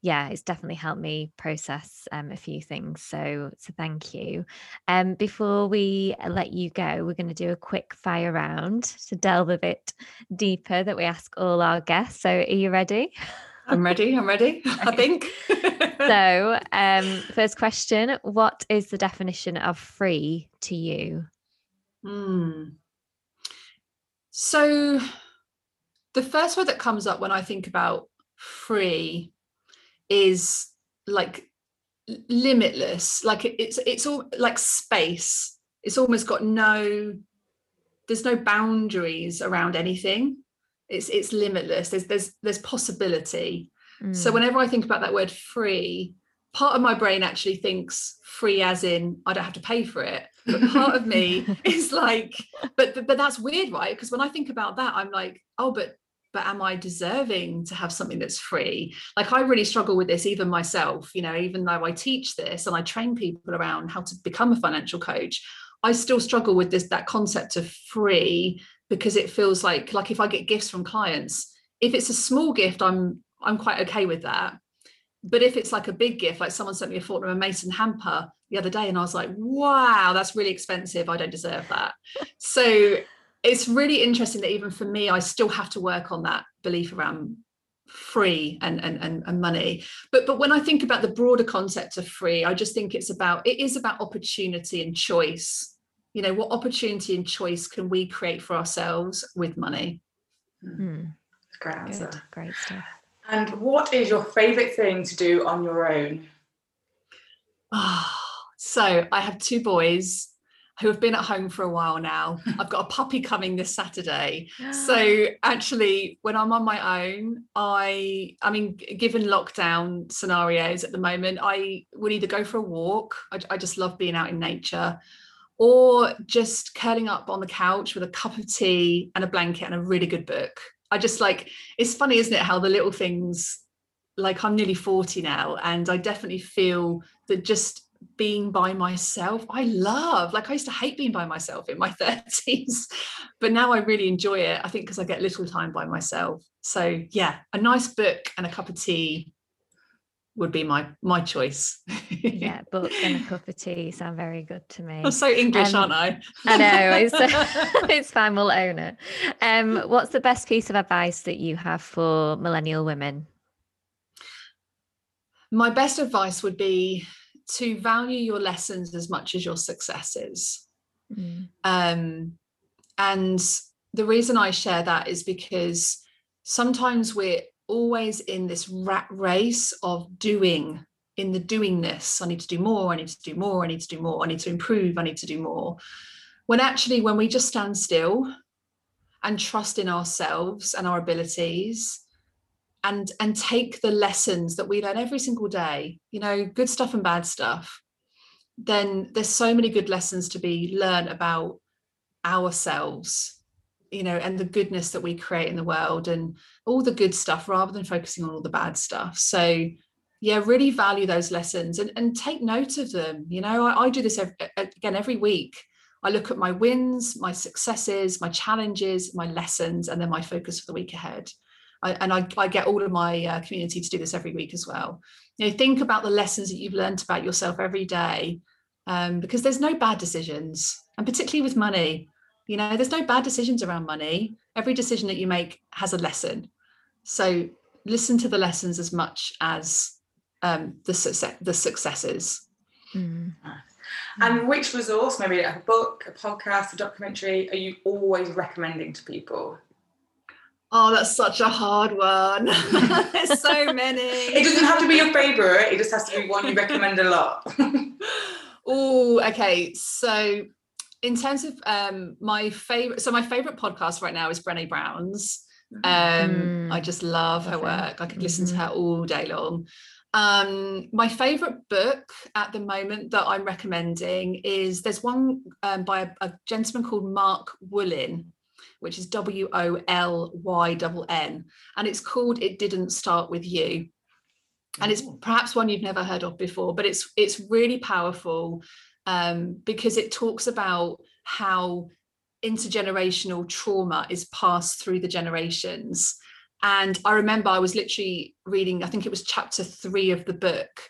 yeah, it's definitely helped me process um, a few things. So so thank you. Um, before we let you go, we're going to do a quick fire round to delve a bit deeper that we ask all our guests. So are you ready? *laughs* I'm ready. I'm ready. *laughs* I think. *laughs* so, um, first question What is the definition of free to you? Hmm. So, the first word that comes up when I think about free is like limitless like it's it's all like space it's almost got no there's no boundaries around anything it's it's limitless. There's there's there's possibility. Mm. so whenever i think about that word free part of my brain actually thinks free as in i don't have to pay for it. But part of me *laughs* is like but, but but that's weird right? Because when i think about that i'm like oh but but am i deserving to have something that's free? Like i really struggle with this even myself you know even though i teach this and i train people around how to become a financial coach i still struggle with this that concept of free because it feels like like if I get gifts from clients, if it's a small gift, I'm I'm quite okay with that. But if it's like a big gift, like someone sent me a Fortnum and Mason hamper the other day, and I was like, wow, that's really expensive. I don't deserve that. so it's really interesting that even for me, I still have to work on that belief around free and, and and and money but but when i think about the broader concept of free i just think it's about it is about opportunity and choice you know what opportunity and choice can we create for ourselves with money mm. great answer Good. great stuff and what is your favorite thing to do on your own oh, so i have two boys who have been at home for a while now. *laughs* I've got a puppy coming this Saturday. *gasps* So actually when I'm on my own, I I mean given lockdown scenarios at the moment, I would either go for a walk. I, I just love being out in nature or just curling up on the couch with a cup of tea and a blanket and a really good book. I just like it's funny, isn't it, how the little things like I'm nearly 40 now, and I definitely feel that just being by myself, I love. Like I used to hate being by myself in my *laughs* 30s, but now I really enjoy it. I think because I get little time by myself. So yeah, a nice book and a cup of tea would be my my choice. yeah, *laughs* book and a cup of tea sound very good to me. I'm so English, um, aren't I? I know it's *laughs* *laughs* it's fine. We'll own it. Um, what's the best piece of advice that you have for millennial women? My best advice would be to value your lessons as much as your successes. Mm. Um, and the reason I share that is because sometimes we're always in this rat race of doing in the doingness i need to do more i need to do more i need to do more i need to improve i need to do more. When actually when we just stand still and trust in ourselves and our abilities and and take the lessons that we learn every single day you know good stuff and bad stuff then there's so many good lessons to be learned about ourselves you know and the goodness that we create in the world and all the good stuff rather than focusing on all the bad stuff. So yeah really value those lessons and, and take note of them. You know I, I do this every, again every week. I look at my wins my successes my challenges my lessons and then my focus for the week ahead. I, and I, I, get all of my uh, community to do this every week as well. You know think about the lessons that you've learned about yourself every day um, because there's no bad decisions and particularly with money you know there's no bad decisions around money every decision that you make has a lesson so listen to the lessons as much as um, the success the successes mm. and which resource maybe a book a podcast a documentary are you always recommending to people Oh, that's such a hard one. *laughs* There's so many. It doesn't have to be your favorite. It just has to be one you recommend a lot. *laughs* oh, okay. So in terms of um, my favorite, so my favorite podcast right now is Brené Brown's. Um, mm. I just love her work. I could listen mm-hmm. to her all day long. Um, my favorite book at the moment that I'm recommending is there's one um, by a, a, gentleman called Mark Wolynn, which is W O L Y N, and it's called "It Didn't Start with You." And it's perhaps one you've never heard of before, but it's it's really powerful um, because it talks about how intergenerational trauma is passed through the generations. And I remember I was literally reading, I think it was chapter three of the book,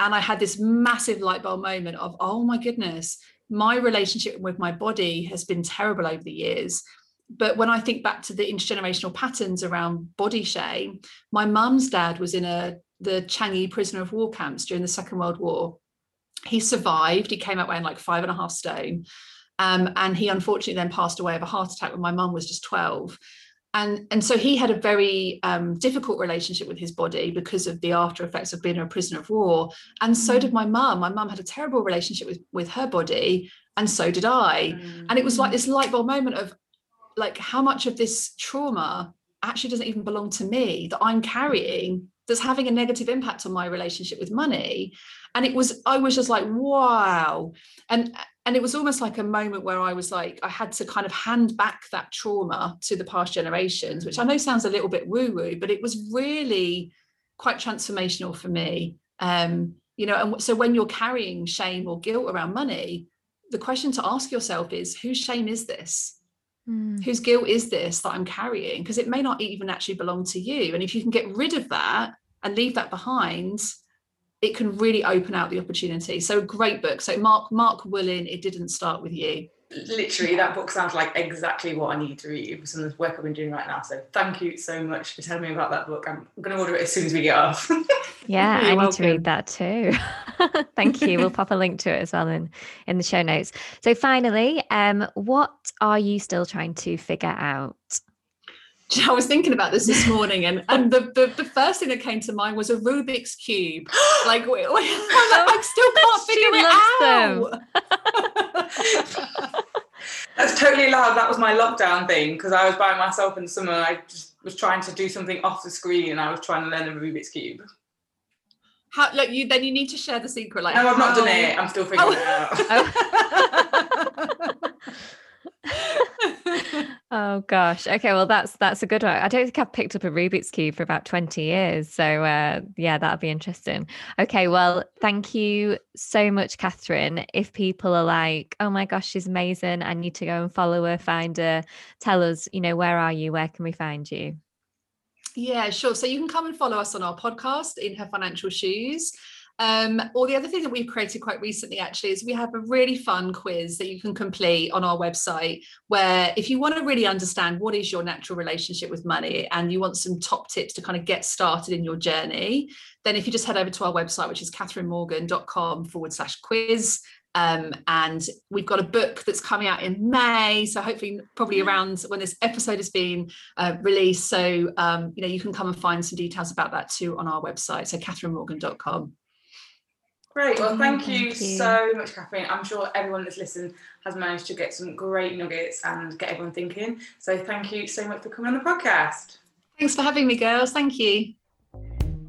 and I had this massive light bulb moment of, oh my goodness, my relationship with my body has been terrible over the years. But when I think back to the intergenerational patterns around body shame, my mum's dad was in a the Changi prisoner of war camps during the Second World War he survived. He came out weighing like five and a half stone. Um, and he unfortunately then passed away of a heart attack when my mum was just 12. And, and so he had a very um, difficult relationship with his body because of the after effects of being a prisoner of war. And so did my mum. My mum had a terrible relationship with, with her body, and so did I. Mm. And it was like this light bulb moment of like how much of this trauma actually doesn't even belong to me that I'm carrying that's having a negative impact on my relationship with money and it was i was just like wow and and it was almost like a moment where i was like i had to kind of hand back that trauma to the past generations which i know sounds a little bit woo woo but it was really quite transformational for me um you know and so when you're carrying shame or guilt around money the question to ask yourself is whose shame is this Mm. Whose guilt is this that I'm carrying? Because it may not even actually belong to you. And if you can get rid of that and leave that behind, it can really open out the opportunity. So great book. So Mark Mark Wolynn, it didn't start with you. Literally, that book sounds like exactly what I need to read for some of the work I've been doing right now. So thank you so much for telling me about that book. I'm going to order it as soon as we get off. *laughs* yeah, I need to read that too. *laughs* thank you. We'll pop a link to it as well in in the show notes. So finally, um, what are you still trying to figure out? *laughs* I was thinking about this this morning, and and the, the, the first thing that came to mind was a Rubik's cube. Like, *laughs* like I still can't figure it out. *laughs* That's totally loud. That was my lockdown thing because I was by myself in summer. I just was trying to do something off the screen, and I was trying to learn the Rubik's cube. How like you? Then you need to share the secret. Like, no, I've not done it. I'm still oh. figuring oh. it out. oh *laughs* gosh. Okay, well that's that's a good one. I don't think I've picked up a Rubik's cube for about 20 years. So uh, yeah, that'll be interesting. Okay, well, thank you so much, Catherine. If people are like, oh my gosh, she's amazing, I need to go and follow her, find her, tell us, you know, where are you? Where can we find you? Yeah, sure. So you can come and follow us on our podcast in her financial shoes. Um, or the other thing that we've created quite recently actually is we have a really fun quiz that you can complete on our website where if you want to really understand what is your natural relationship with money and you want some top tips to kind of get started in your journey, then if you just head over to our website, which is catherinemorgan.com forward slash quiz, Um, and we've got a book that's coming out in May. So hopefully, probably around when this episode has been uh, released. So, um, you know, you can come and find some details about that too on our website. So, catherinemorgan.com. Great. Well, thank you, you, so much, Catherine. I'm sure everyone that's listened has managed to get some great nuggets and get everyone thinking. So, thank you so much for coming on the podcast. Thanks for having me, girls. Thank you.